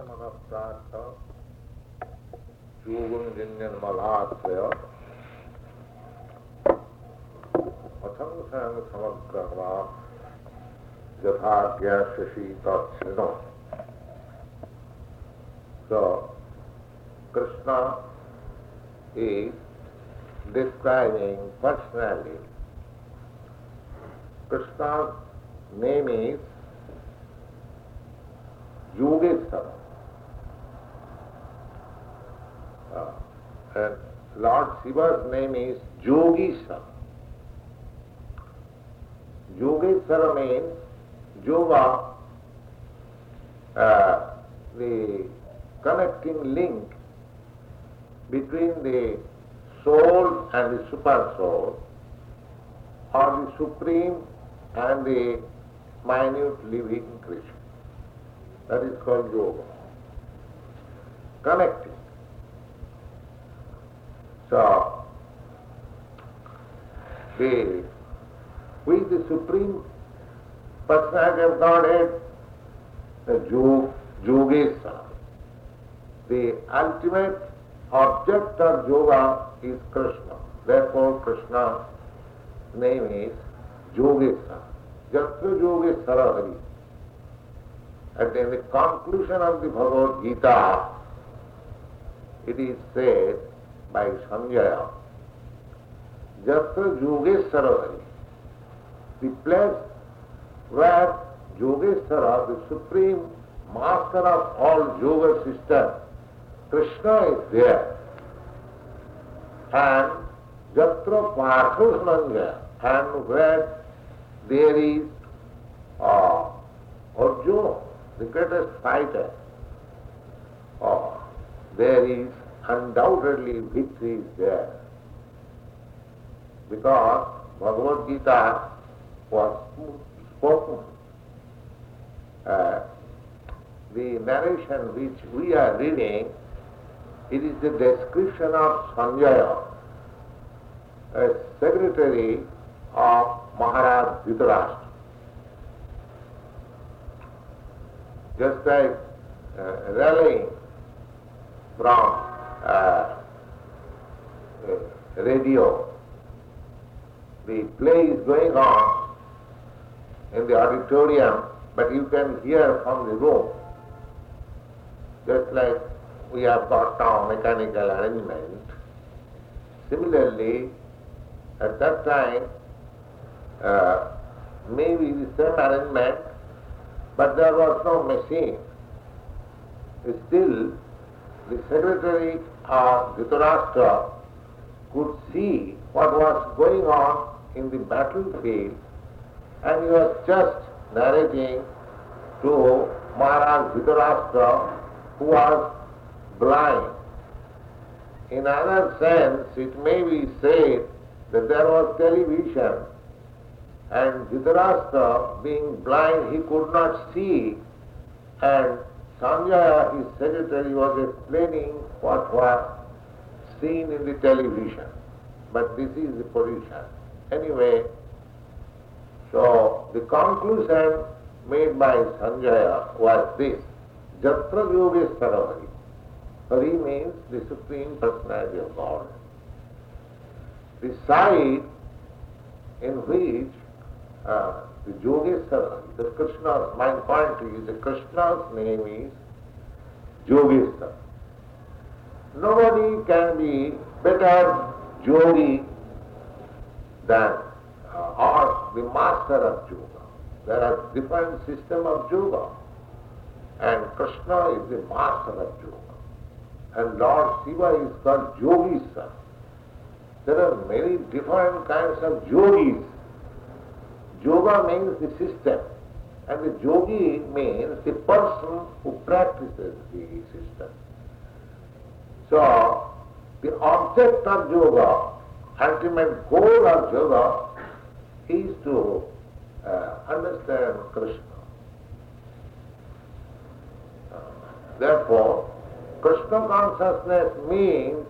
혈천원업사터 주공진년말아어요 어청사양 삼업가가 여타비아시시 더치노 So, Krishna is describing personally. Krishna's name is Yogeshwara and Lord Shiva's name is Yogeshwara. Yogeshwara means yoga, uh, the connecting link between the soul and the super soul, or the supreme and the minute living creature. That is called yoga. Connecting. So, the, with the Supreme Personality of Godhead, eh, the Yog, Yogeshwara. The ultimate object of yoga is Krishna. Therefore, Krishna's name is Yogeshwara. Jatra Yogeshwara Hari. And in the conclusion of the Bhagavad Gita, it is said भाई समझाया जब तक योगेश्वर है place where Yogeshwar the supreme master of all yoga system Krishna is there and जत्र Partho संग and where there is और जो the greatest fight है there is undoubtedly victory is there. Because Bhagavad Gita was spoken. Uh, the narration which we are reading, it is the description of Sanjaya, a secretary of Maharaj Dhritarashtra. Just like uh, rallying from uh, radio, the play is going on in the auditorium, but you can hear from the room. Just like we have got now mechanical arrangement. Similarly, at that time, uh, maybe the same arrangement, but there was no machine. Still, the secretary of Dhritarashtra could see what was going on in the battlefield and he was just narrating to Maharaj Dhritarashtra who was blind. In another sense, it may be said that there was television and Dhritarashtra, being blind, he could not see and Sanjaya, his secretary, was explaining what was seen in the television. But this is the position. Anyway, so the conclusion made by Sanjaya was this. Jatra Yogeshwara Hari. Hari means the Supreme Personality of God. The side in which uh, the Yogeshwara, the Krishna, my point is, the Krishna's name is Yogeshwara. Nobody can be better yogi than uh, or the master of yoga. There are different system of yoga. And Krishna is the master of yoga. And Lord Shiva is called Yogeshwar. There are many different kinds of yogis. Yoga means the system. And the yogi means the person who practices the system. So, the object of yoga, ultimate goal of yoga, is to uh, understand Krishna. Therefore, Krishna consciousness means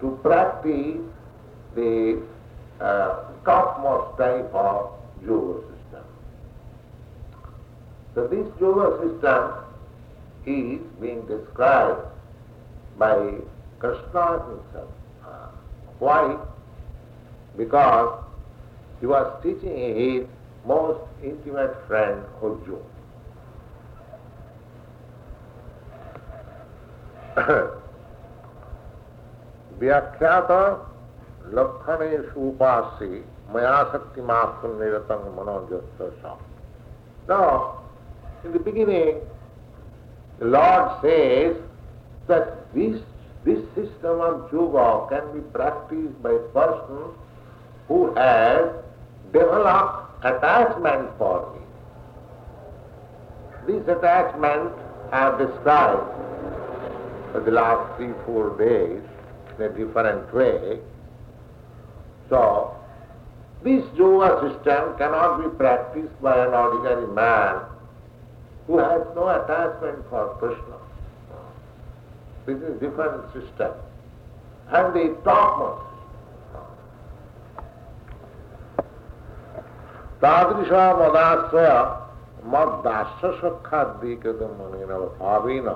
to practice the uh, topmost type of yoga system. So this yoga system is being described by Krishna himself. Why? Because he was teaching his most intimate friend Arjuna. व्याख्यात लक्षणेशु उपास्य मया शक्ति मात्र निरतंग मनोजस्व Now, in the beginning, the Lord says that this, this system of yoga can be practiced by a person who has developed attachment for me. This attachment I have described for the last three, four days in a different way. So, this yoga system cannot be practiced by an ordinary man who has no attachment for Krishna. This is a different system. And the topmost. तादृश मदाश्रय मद दास्य सखादी के तो money न भावी न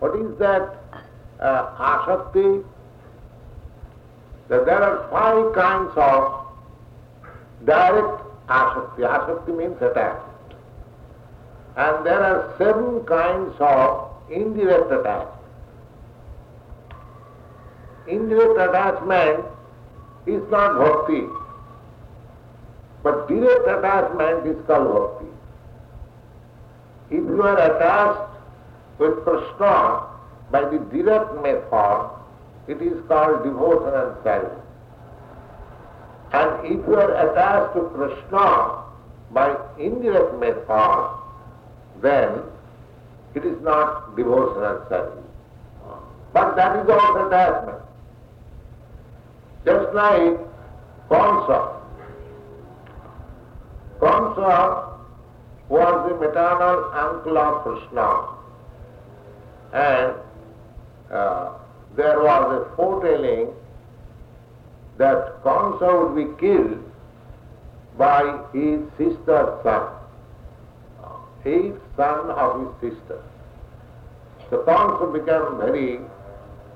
What is that uh, asakti? That there are five kinds of direct asakti. Asakti means attachment. And there are seven kinds of indirect attachment. Indirect attachment is not bhakti, but direct attachment is called bhakti. If you are attached with Krishna by the direct method, it is called devotion and service. And if you are attached to Krishna by indirect method, then it is not devotion and service. But that is also attachment. Just like Kamsa. Kamsa was the maternal uncle of Krishna. And uh, there was a foretelling that Kamsa would be killed by his sister's son, eighth son of his sister. So Kamsa became very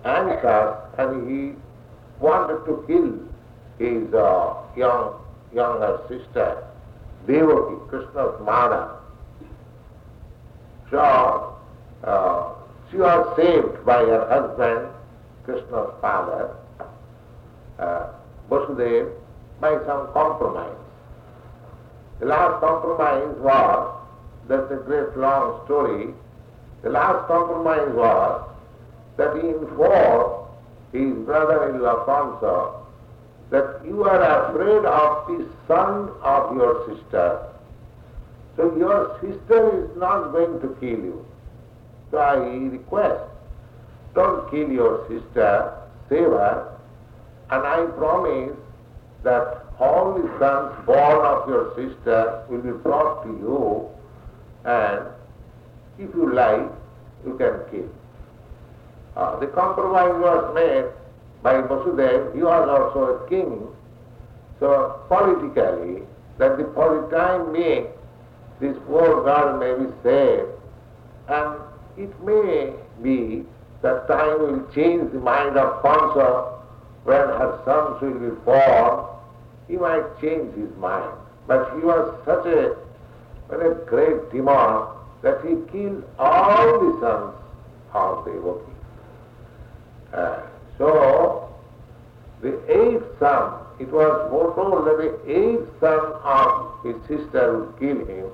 anxious and he wanted to kill his uh, young younger sister, Devaki, Krishna's mother. So uh, she was saved by her husband, Krishna's father, uh, Vasudev by some compromise. The last compromise was, that's a great long story, the last compromise was that he informed his brother-in-law Kamsa that you are afraid of the son of your sister. So your sister is not going to kill you. So I request, don't kill your sister, save her, and I promise that all the sons born of your sister will be brought to you and if you like, you can kill. Uh, the compromise was made by Vasudev, he was also a king. So politically, that the for the time being, this poor girl may be saved, and it may be that time will change the mind of Kamsa when her sons will be born, he might change his mind. But he was such a, a great demon that he killed all the sons of Devaki. Uh, so, the eighth son, it was more foretold that the eighth son of his sister would kill him.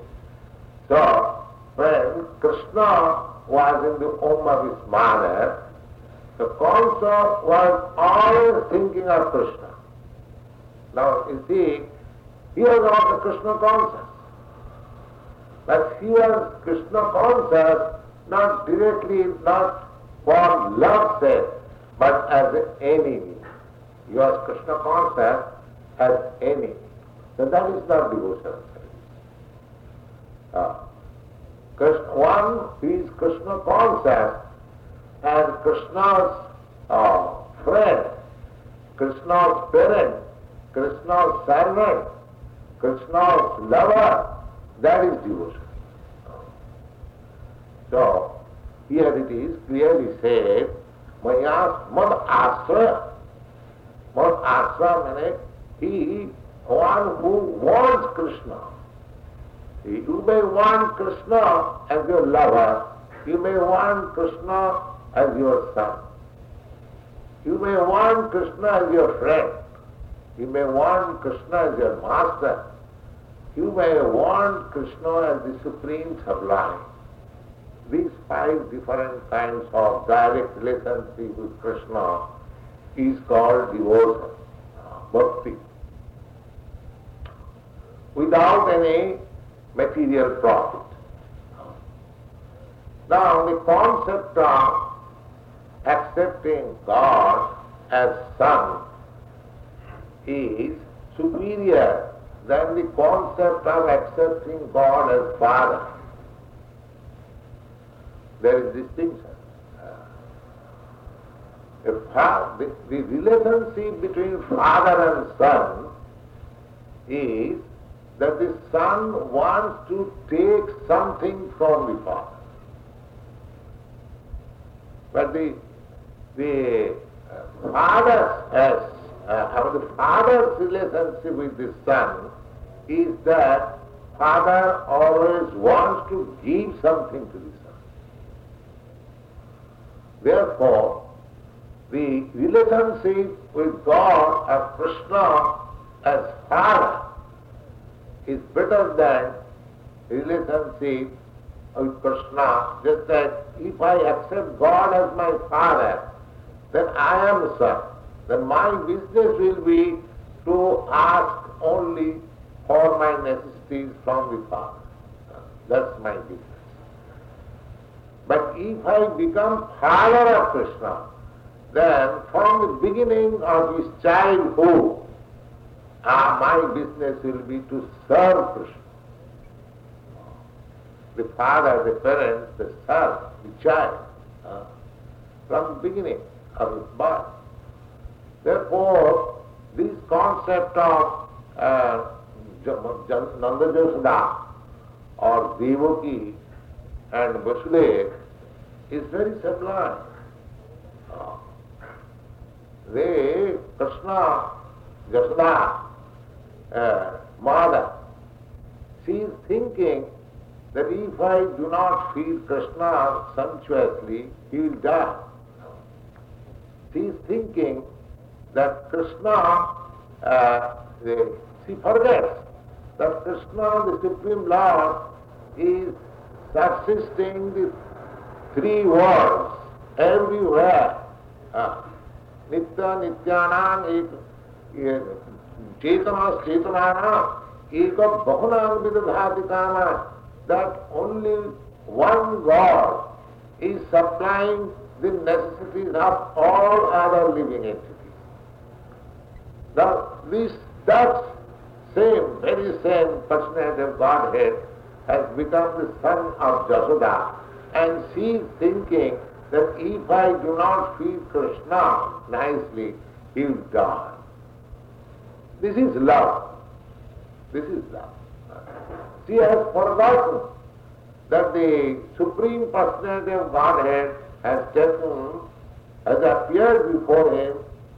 So, when Krishna was in the womb of his mother, the Kamsa was always thinking of Krishna. Now, you see, he was not the Krishna conscious. But he was Krishna conscious not directly, not for love's sake, but as an enemy. He was Krishna conscious as enemy. So that is not devotion. Uh, one who is Krishna conscious and Krishna's uh, friend, Krishna's parent, Krishna's servant, Krishna's lover, That is devotion. So, here it is clearly said, Maya Mad Asra. Mad Asra means he, one who wants Krishna. You may want Krishna as your lover, you may want Krishna as your son. You may want Krishna as your friend. You may want Krishna as your master. You may want Krishna as the supreme sublime. These five different kinds of direct relationship with Krishna is called devotion, bhakti. Without any material profit. Now the concept of accepting God as Son is superior than the concept of accepting God as Father. There is distinction. Fa- the, the relationship between father and son is that the son wants to take something from the father. But the, the uh, father has, uh, the father's relationship with the son is that father always wants to give something to the son. Therefore, the relationship with God as Krishna as father is better than relationship with Krishna, just that if I accept God as my father, then I am the son. Then my business will be to ask only for my necessities from the father. That's my business. But if I become father of Krishna, then from the beginning of his childhood, uh, my business will be to serve Krishna. The father, the parents, the son, the child, uh, from the beginning his birth. Therefore, this concept of uh, Nanda or Devaki and Vasudeva is very sublime. Uh, they, Krishna, Jasoda, uh, mother, she is thinking that if I do not feed Krishna sumptuously, he will die. She is thinking that Krishna, uh, she forgets that Krishna, the Supreme Lord, is subsisting the three worlds everywhere. Uh, Nitya Nityanam ek Chetana Chetanana Eka Bahunam Vidadhatikana that only one God is supplying the necessities of all other living entities. Now this that same, very same personality of Godhead has become the son of Jasoda and she is thinking that if I do not feed Krishna nicely, he will die. This is love. This is love. She has forgotten that the Supreme Personality of Godhead has taken, has appeared before him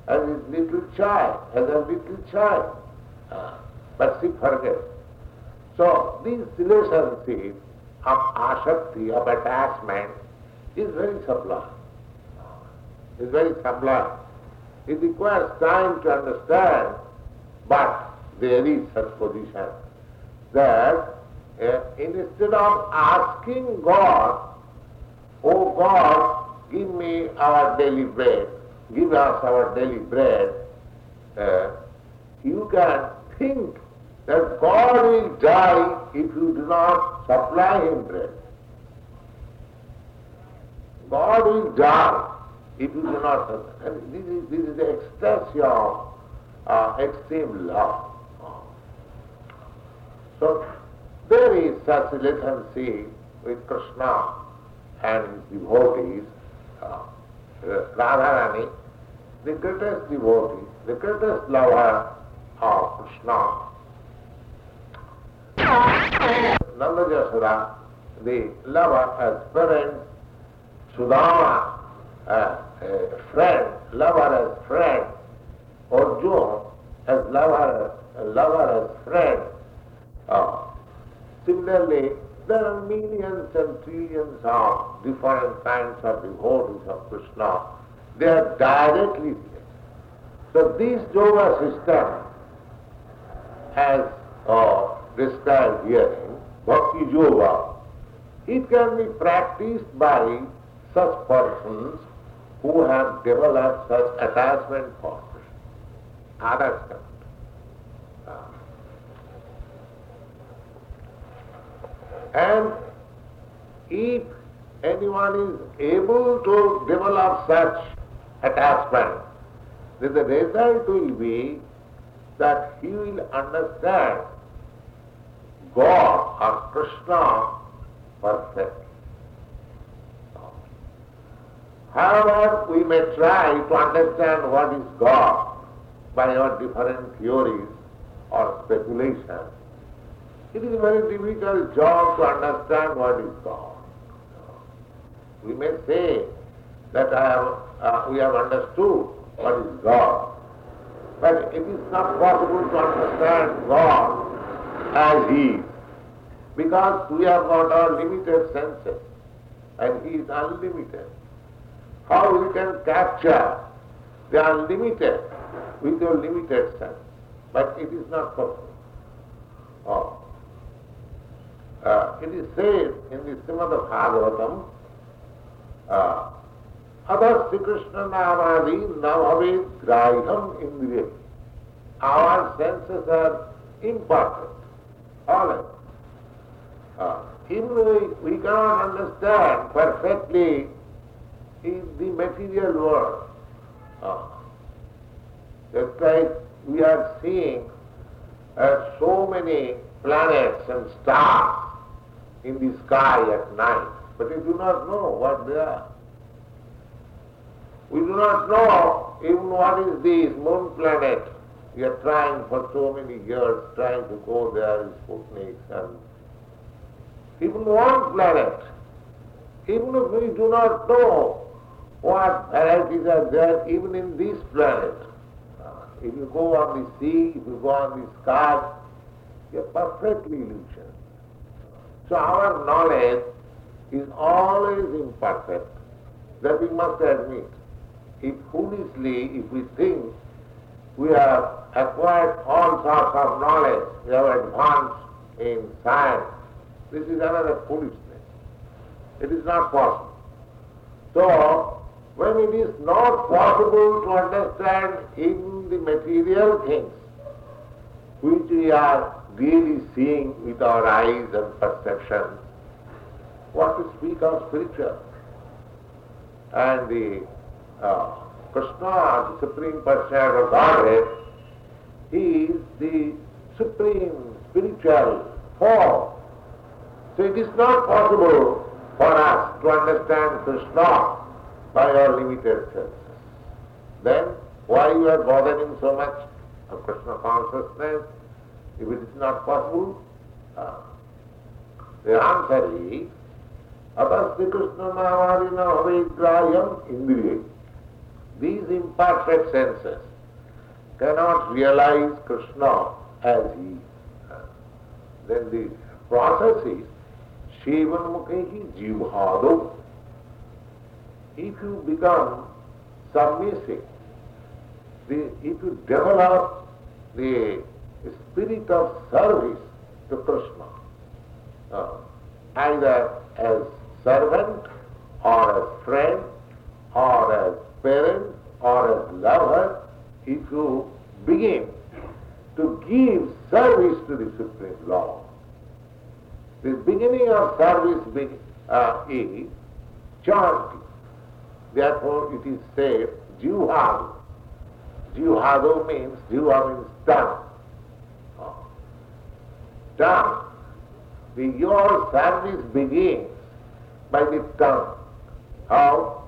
as his little child, as a little child. But she forgets. So this relationship of ashakti, of attachment, is very sublime. Is very sublime. It requires time to understand, but there is such position that uh, instead of asking God, Oh God, give me our daily bread, give us our daily bread, uh, you can think that God will die if you do not supply him bread. God will die if you do not supply. This is, this is the ecstasy of uh, extreme love. So there is such relationship with Krishna and devotees. Uh, Radharani, the greatest devotee, the greatest lover of Krishna. Nanda Jasoda, the lover as parents, Sudama as a friend, lover as friend, or Arjuna as lover, lover as friend. Uh, similarly, there are millions and trillions of different kinds of devotees of Krishna. They are directly there. So this yoga system, as uh, described here Bhakti Yoga, it can be practiced by such persons who have developed such attachment for Krishna. others cannot. And if anyone is able to develop such attachment, then the result will be that he will understand God or Krishna perfectly. However, we may try to understand what is God by our different theories or speculations. It is a very difficult job to understand what is God. We may say that have, uh, we have understood what is God, but it is not possible to understand God as He is, because we have got our limited senses, and He is unlimited. How we can capture the unlimited with your limited sense? But it is not possible. Oh. Uh, it is said in the Srimad Bhagavatam, uh, Other Sri Krishna Namadi Navave Graham Indriya. Our senses are imperfect, all of uh, even we, we cannot understand perfectly in the material world. Uh, just like we are seeing uh, so many planets and stars in the sky at night, but we do not know what they are. We do not know even what is this moon planet. We are trying for so many years, trying to go there with Sputniks and even one planet. Even if we do not know what varieties are there even in this planet, uh, if you go on the sea, if you go on the sky, you are perfectly illusion. So our knowledge is always imperfect. That we must admit. If foolishly, if we think we have acquired all sorts of knowledge, we have advanced in science, this is another foolishness. It is not possible. So, when it is not possible to understand in the material things which we are really seeing with our eyes and perception, what to speak of spiritual? And the uh, Krishna, the Supreme Personality of Godhead, he is the supreme spiritual form. So it is not possible for us to understand Krishna by our limited senses. Then why you are bothering so much of Krishna consciousness if it is not possible? Uh, the answer is Atasthi Krishna Navarina Havigrayam Indriya. These imperfect senses cannot realize Krishna as he is. Then the process is Shivan Mukhi Jivhado if you become submissive, the, if you develop the spirit of service to Krishna, uh, either as servant or as friend or as parent or as lover, if you begin to give service to the Supreme Lord, the beginning of service uh, is charity. Therefore it is said, Jivhadu. Jivhadu means, Jiva means tongue. Tongue. The, your service begins by the tongue. How?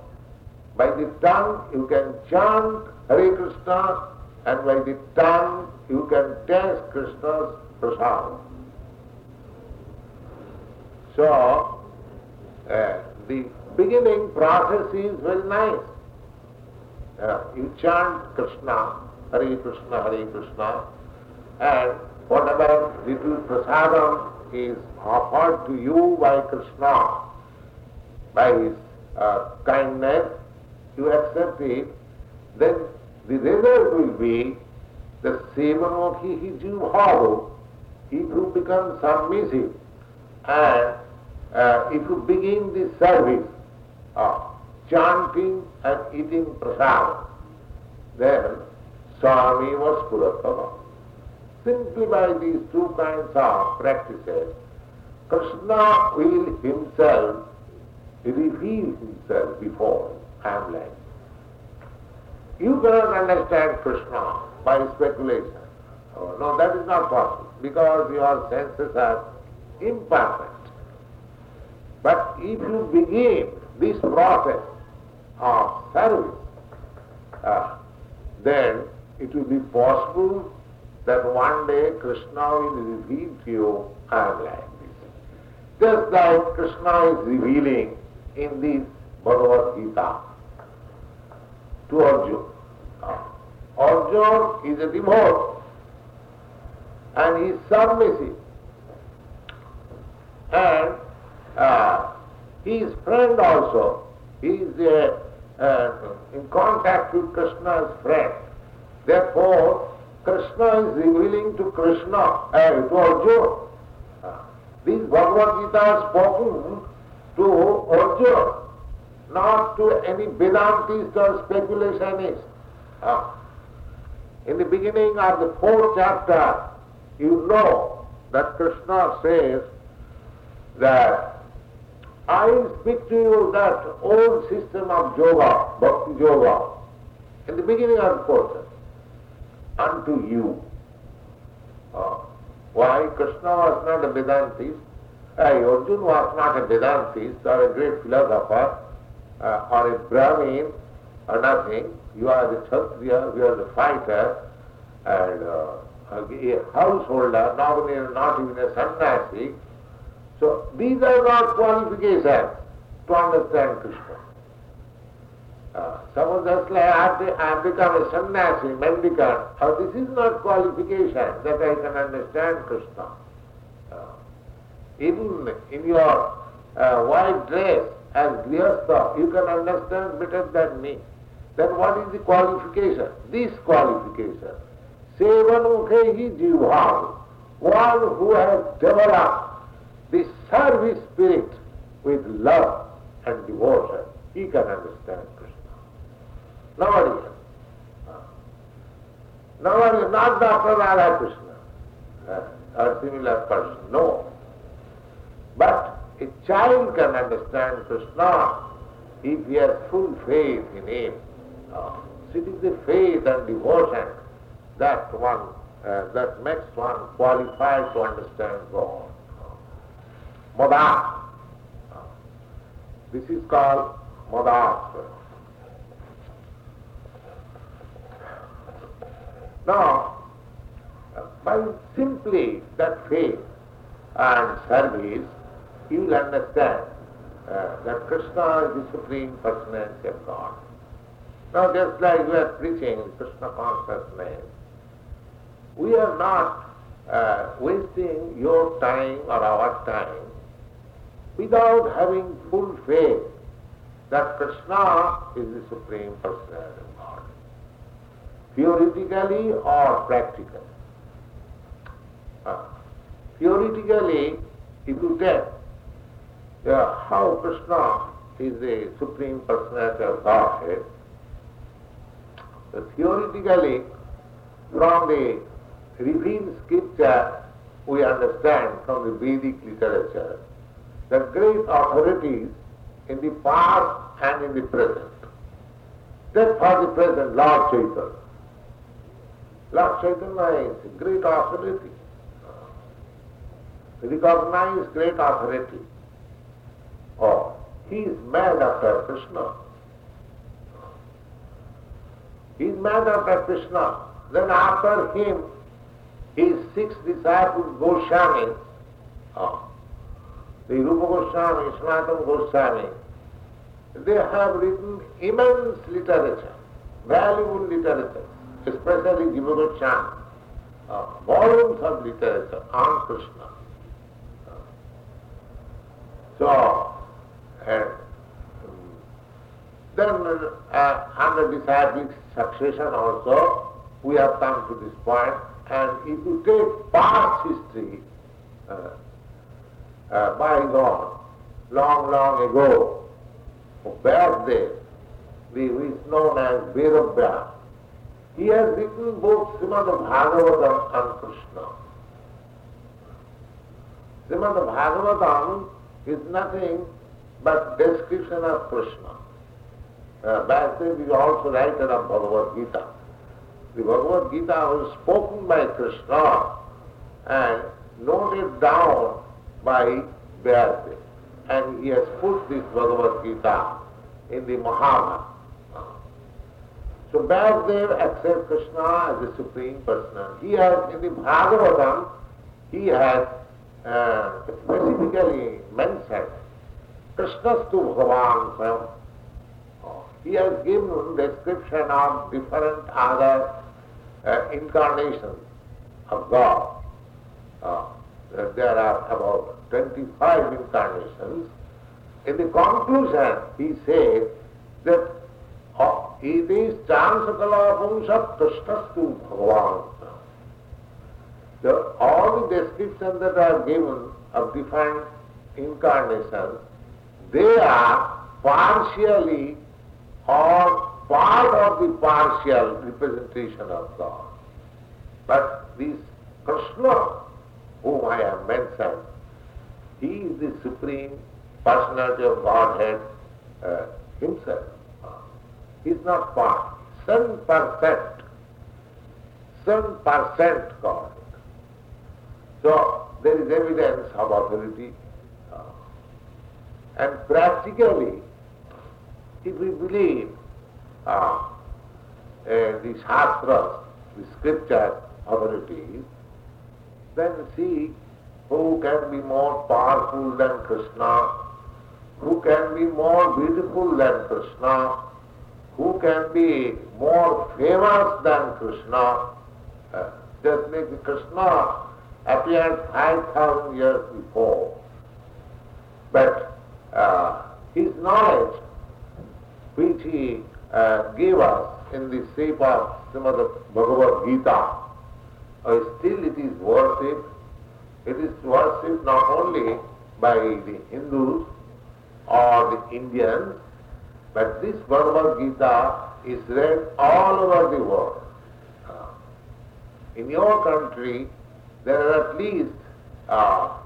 By the tongue you can chant Hare Krishna and by the tongue you can taste Krishna's prasad. So, uh, the beginning process is very nice. Uh, you chant Krishna, Hare Krishna, Hare Krishna, and whatever little prasadam? Is offered to you by Krishna, by his uh, kindness, you accept it, then the result will be the sevanokhi hijivhavu, if you become submissive. And uh, if you begin the service of chanting and eating prasad, then Swami was Puratama. Simply by these two kinds of practices, Krishna will himself reveal himself before like. You cannot understand Krishna by speculation. Oh, no, that is not possible because your senses are imperfect. But if you begin this process of service, uh, then it will be possible that one day Krishna will reveal to you, I am like this. Just like Krishna is revealing in this Bhagavad Gita to Arjuna. Arjuna is a devotee and he is submissive. And uh, his friend also, he is uh, uh, in contact with Krishna's friend. Therefore, Krishna is revealing to Krishna, and to Arjuna. This Bhagavad Gita is spoken to Arjuna, not to any Vedantist or speculationist. In the beginning of the fourth chapter, you know that Krishna says that I speak to you that old system of yoga, bhakti yoga, in the beginning of the portion, unto you. Uh, why? Krishna was not a Vedantist, uh, Arjuna was not a Vedantist or a great philosopher uh, or a Brahmin or nothing. You are the Kshatriya, you are the fighter, and uh, a householder, not even, not even a sannyasi. So these are not qualifications to understand Krishna. Uh, suppose just like I have, become a sannyasi, mendicant, uh, this is not qualification that I can understand Krishna. Uh, even in your uh, white dress as grihastha, you can understand better than me. Then what is the qualification? This qualification. Sevanukhehi jivhav. One who has developed the service spirit with love and devotion, he can understand. Nobody else. Nobody, not Dr. Radha Krishna, or similar person, no. But a child can understand Krishna if he has full faith in him. So it is the faith and devotion that one uh, that makes one qualified to understand God. Moda. This is called moda. Now, by simply that faith and service, you will understand uh, that Krishna is the Supreme Personality of God. Now just like we are preaching Krishna consciousness, we are not uh, wasting your time or our time without having full faith that Krishna is the Supreme Personality theoretically or practically. Uh, theoretically, if you tell uh, how Krishna is the Supreme Personality of Godhead, theoretically, from the revealed scripture, we understand from the Vedic literature that great authorities in the past and in the present. That for the present, Lord Chaitanya. Lord Chaitanya is a great authority. Recognized great authority. Oh, he is mad after Krishna. He is mad after Krishna. Then after him, his six disciples, Goswamis, oh, the Rupa Goswami, Sanatana Goswami, they have written immense literature, valuable literature, especially Jiva Goswami, uh, volumes of literature on Krishna. So, and um, then uh, under disciplic succession also, we have come to this point, and if you take past history, uh, uh, bygone, long, long ago, back there, is known as Vedavyas, he has written both Srimad Bhagavatam and Krishna. Srimad Bhagavatam is nothing but description of Krishna. Uh, Vyasadev is also writer of Bhagavad Gita. The Bhagavad Gita was spoken by Krishna and noted down by Vyasadeva. And he has put this Bhagavad Gita in the Mahabharata. So Vyasadeva accepts Krishna as the Supreme Personality. He has, in the Bhagavatam, he has uh, specifically mentioned Krishnastu Bhagavan Swayam. He has given description of different other uh, incarnations of God. Uh, there are about 25 incarnations. In the conclusion, he says that it is Chansakala Krishnastu Bhagavan the, all the descriptions that are given of different incarnations, they are partially or part of the partial representation of God. But this Krishna, whom I have mentioned, he is the supreme personality of Godhead uh, himself. Is not part. Seven percent, seven percent God. So there is evidence of authority. And practically, if we believe uh, uh, the Shastras, the scripture authorities, then see who can be more powerful than Krishna, who can be more beautiful than Krishna, who can be more famous than Krishna. Uh, like Krishna appeared 5,000 years before. But uh, his knowledge, which he uh, gave us in the shape of Srimad Bhagavad Gita, uh, still it is worshipped. It is worshipped not only by the Hindus or the Indians, but this Bhagavad Gita is read all over the world. In your country, there are at least uh,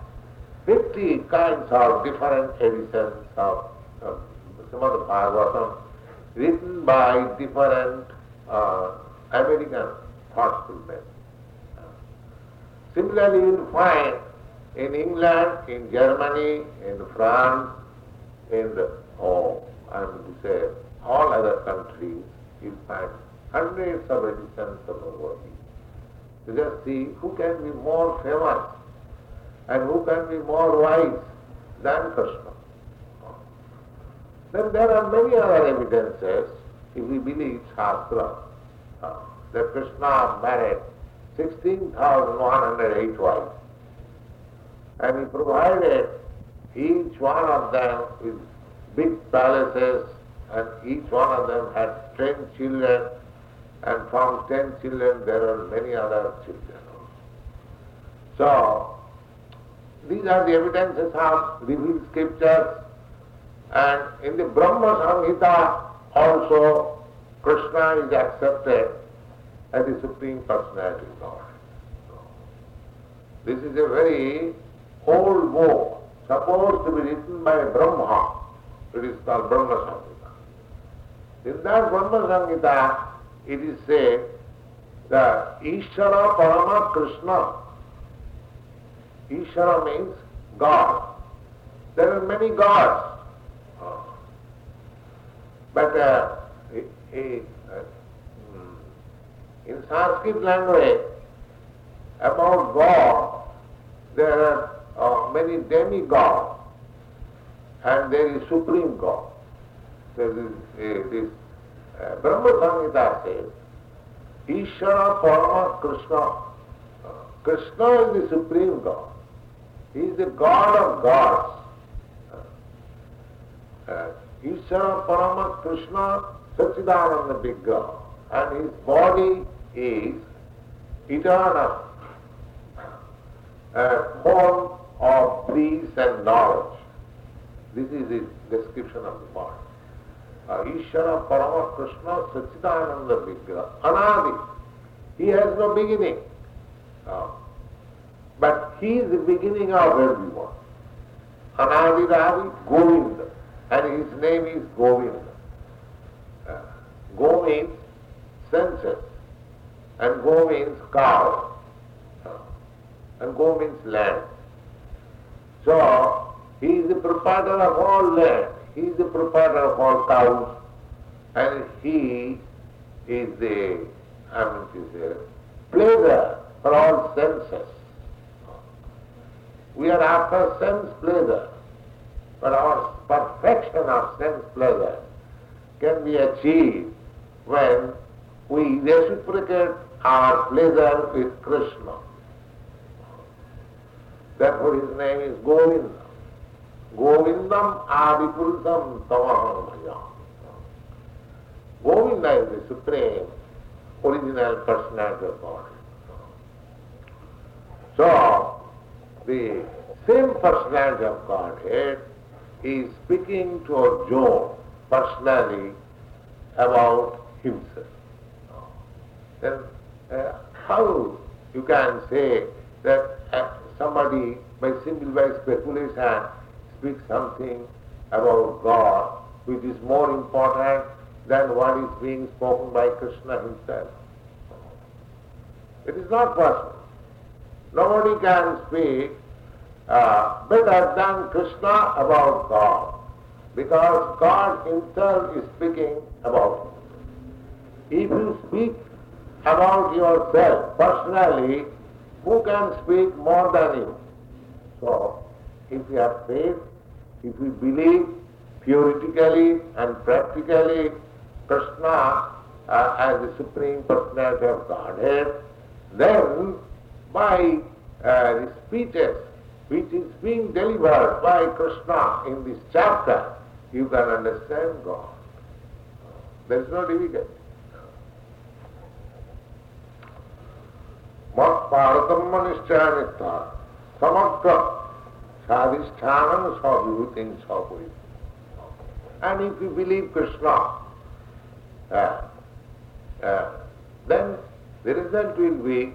50 kinds of different editions of uh, Srimad Bhagavatam written by different uh, American thoughtful men. Similarly, you will find in England, in Germany, in France, in the, oh, To say, all other countries, you find hundreds of editions of the work. You just see who can be more famous and who can be more wise than Krishna. Then there are many other evidences, if we believe Shastra, uh, that Krishna married 16,108 wives. And he provided each one of them with big palaces and each one of them had ten children and from ten children there are many other children. So, these are the evidences of revealed scriptures and in the Brahma Samhita also Krishna is accepted as the Supreme Personality of God. This is a very old book, supposed to be written by Brahma. It is called Brahma Samhita. In that Brahma Samhita, it is said that Ishvara Parama Krishna. Ishvara means God. There are many gods. But uh, in Sanskrit language, about God, there are uh, many demigods. And there is Supreme God. So this, uh, this uh, Brahma Samhita says, Ishvara Parama Krishna. Krishna is the Supreme God. He is the God of gods. Uh, Ishvara Parama Krishna Sachidananda Vigraha. And his body is eternal, a form of peace and knowledge. This is the description of the body. Uh, Ishvara Parama Krishna Sachidananda Vigraha. Anadi. He has no beginning. Uh, but he is the beginning of everyone. Anadi Ravi Govinda. And his name is Govinda. Uh, go means senses. And go means cow. Uh, and go means land. So, he is the proprietor of all land. He is the proprietor of all cows. And he is the, I mean to say, pleasure for all senses. We are after sense pleasure, but our perfection of sense pleasure can be achieved when we reciprocate our pleasure with Krishna. Therefore his name is Govinda. Govindam Adipurusam Tamaham Govinda is the supreme original personality of God. So, the same personality of Godhead is speaking to Arjuna personally about himself. Then uh, how you can say that uh, somebody by simple by speculation speaks something about God which is more important than what is being spoken by Krishna himself. It is not possible. Nobody can speak uh, better than Krishna about God because God himself is speaking about him. If you speak about yourself personally, who can speak more than you? So, if you have faith, if you believe theoretically and practically Krishna uh, as the Supreme Personality of Godhead, then by uh, the speeches which is being delivered by Krishna in this chapter, you can understand God. There is no difficulty. मत्पारतम निश्चयानिष्ठा समग्र sadhisthana sabhutin sabhutin. And if you believe Krishna, uh, uh, then the result will be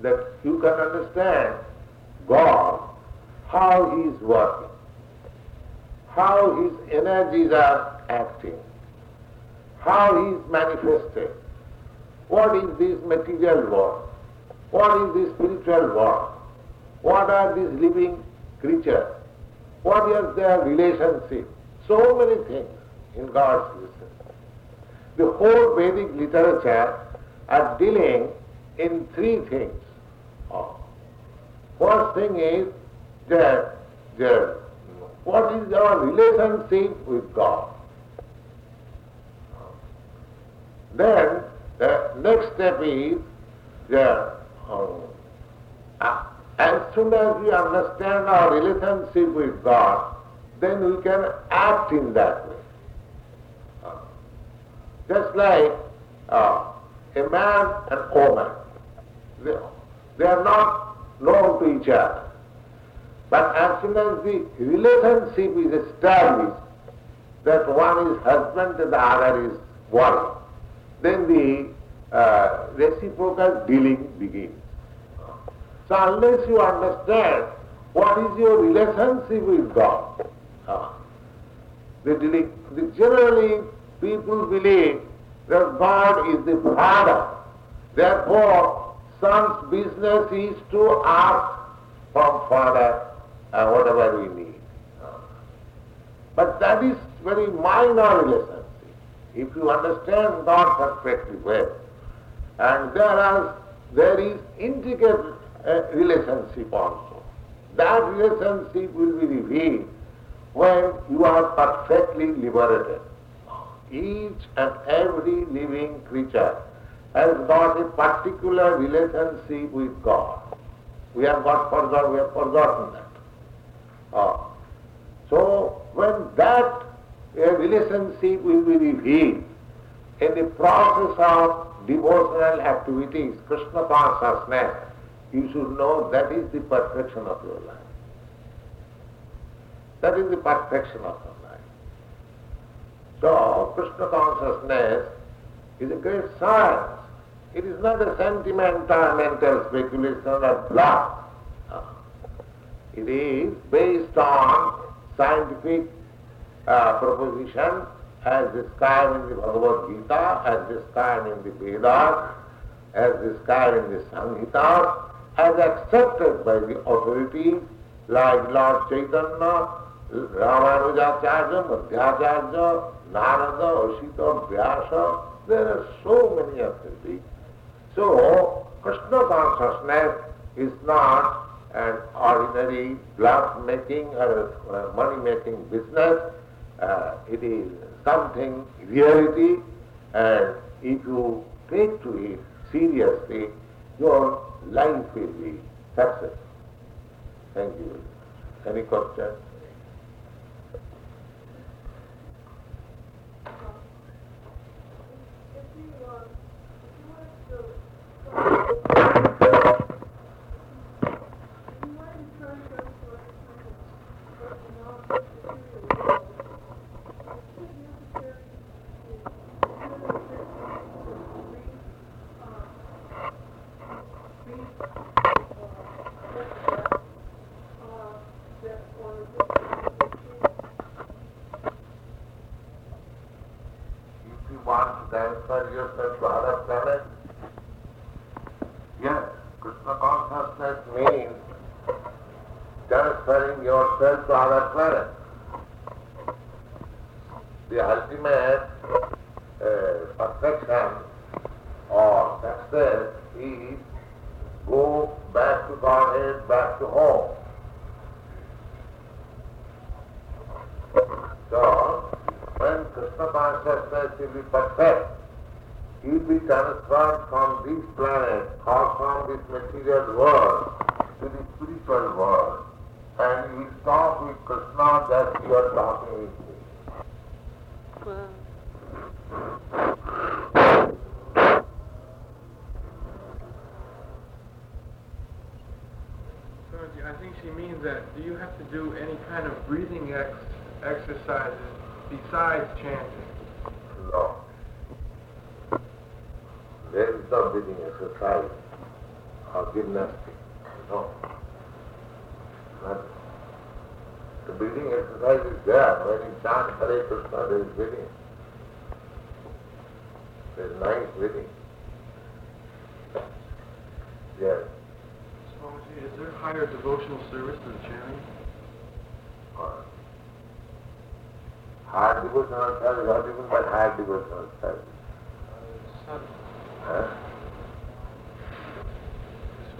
that you can understand God, how He is working, how His energies are acting, how He is manifested, what is this material world, what is this spiritual world, what are these living creatures, what is their relationship, so many things in God's existence. The whole Vedic literature are dealing in three things. Oh. First thing is that, that what is our relationship with God? Then the next step is that um, as soon as we understand our relationship with God, then we can act in that way. Just like uh, a man and woman, they, they are not known to each other. But as soon as the relationship is established, that one is husband and the other is wife, then the uh, reciprocal dealing begins. So unless you understand what is your relationship with God, uh, the, generally people believe that God is the Father. Therefore, son's business is to ask from Father uh, whatever we need. But that is very minor relationship. If you understand God perfectly well, and there, are, there is intricate uh, relationship also. That relationship will be revealed when you are perfectly liberated. Each and every living creature has got a particular relationship with God. We have got forgotten, we have forgotten that. Oh. So when that relationship will be revealed in the process of devotional activities, Krishna consciousness, you should know that is the perfection of your life. That is the perfection of your life. So, Krishna consciousness is a great science. It is not a sentimental mental speculation or bluff. It is based on scientific uh, proposition as described in the Bhagavad Gita, as described in the Vedas, as described in the Samhita, as accepted by the authorities like Lord Chaitanya, Ramanujacharya, Madhvacharya, Narada, Ashita, Vyasa. There are so many authorities. So, Krishna consciousness is not an ordinary bluff making or money making business. Uh, it is something reality and if you take to it seriously, your life will be success. Thank you. Any question? besides chanting? No. There is not breathing exercise society or gymnastics. No. But the breathing exercise is there. When you chant Hare Krishna, there is breathing. There is nice breathing. Yes. Swamiji, is there higher devotional service than chanting? Uh, heart भी कुछ समझता है विरोधी भी पर heart भी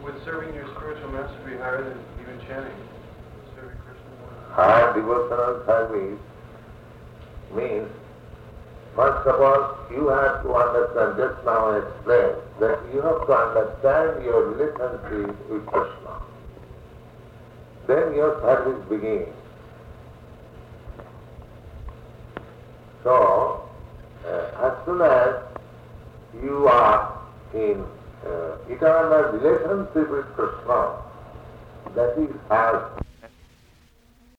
Would serving your spiritual master be higher than even chanting? Serving Krishna? Higher devotional service means, first of all, you have to understand, just now I explained, that you have to understand your relationship with Krishna. Then your service begins. So, uh, as soon as you are in uh, eternal relationship with Krishna, that is as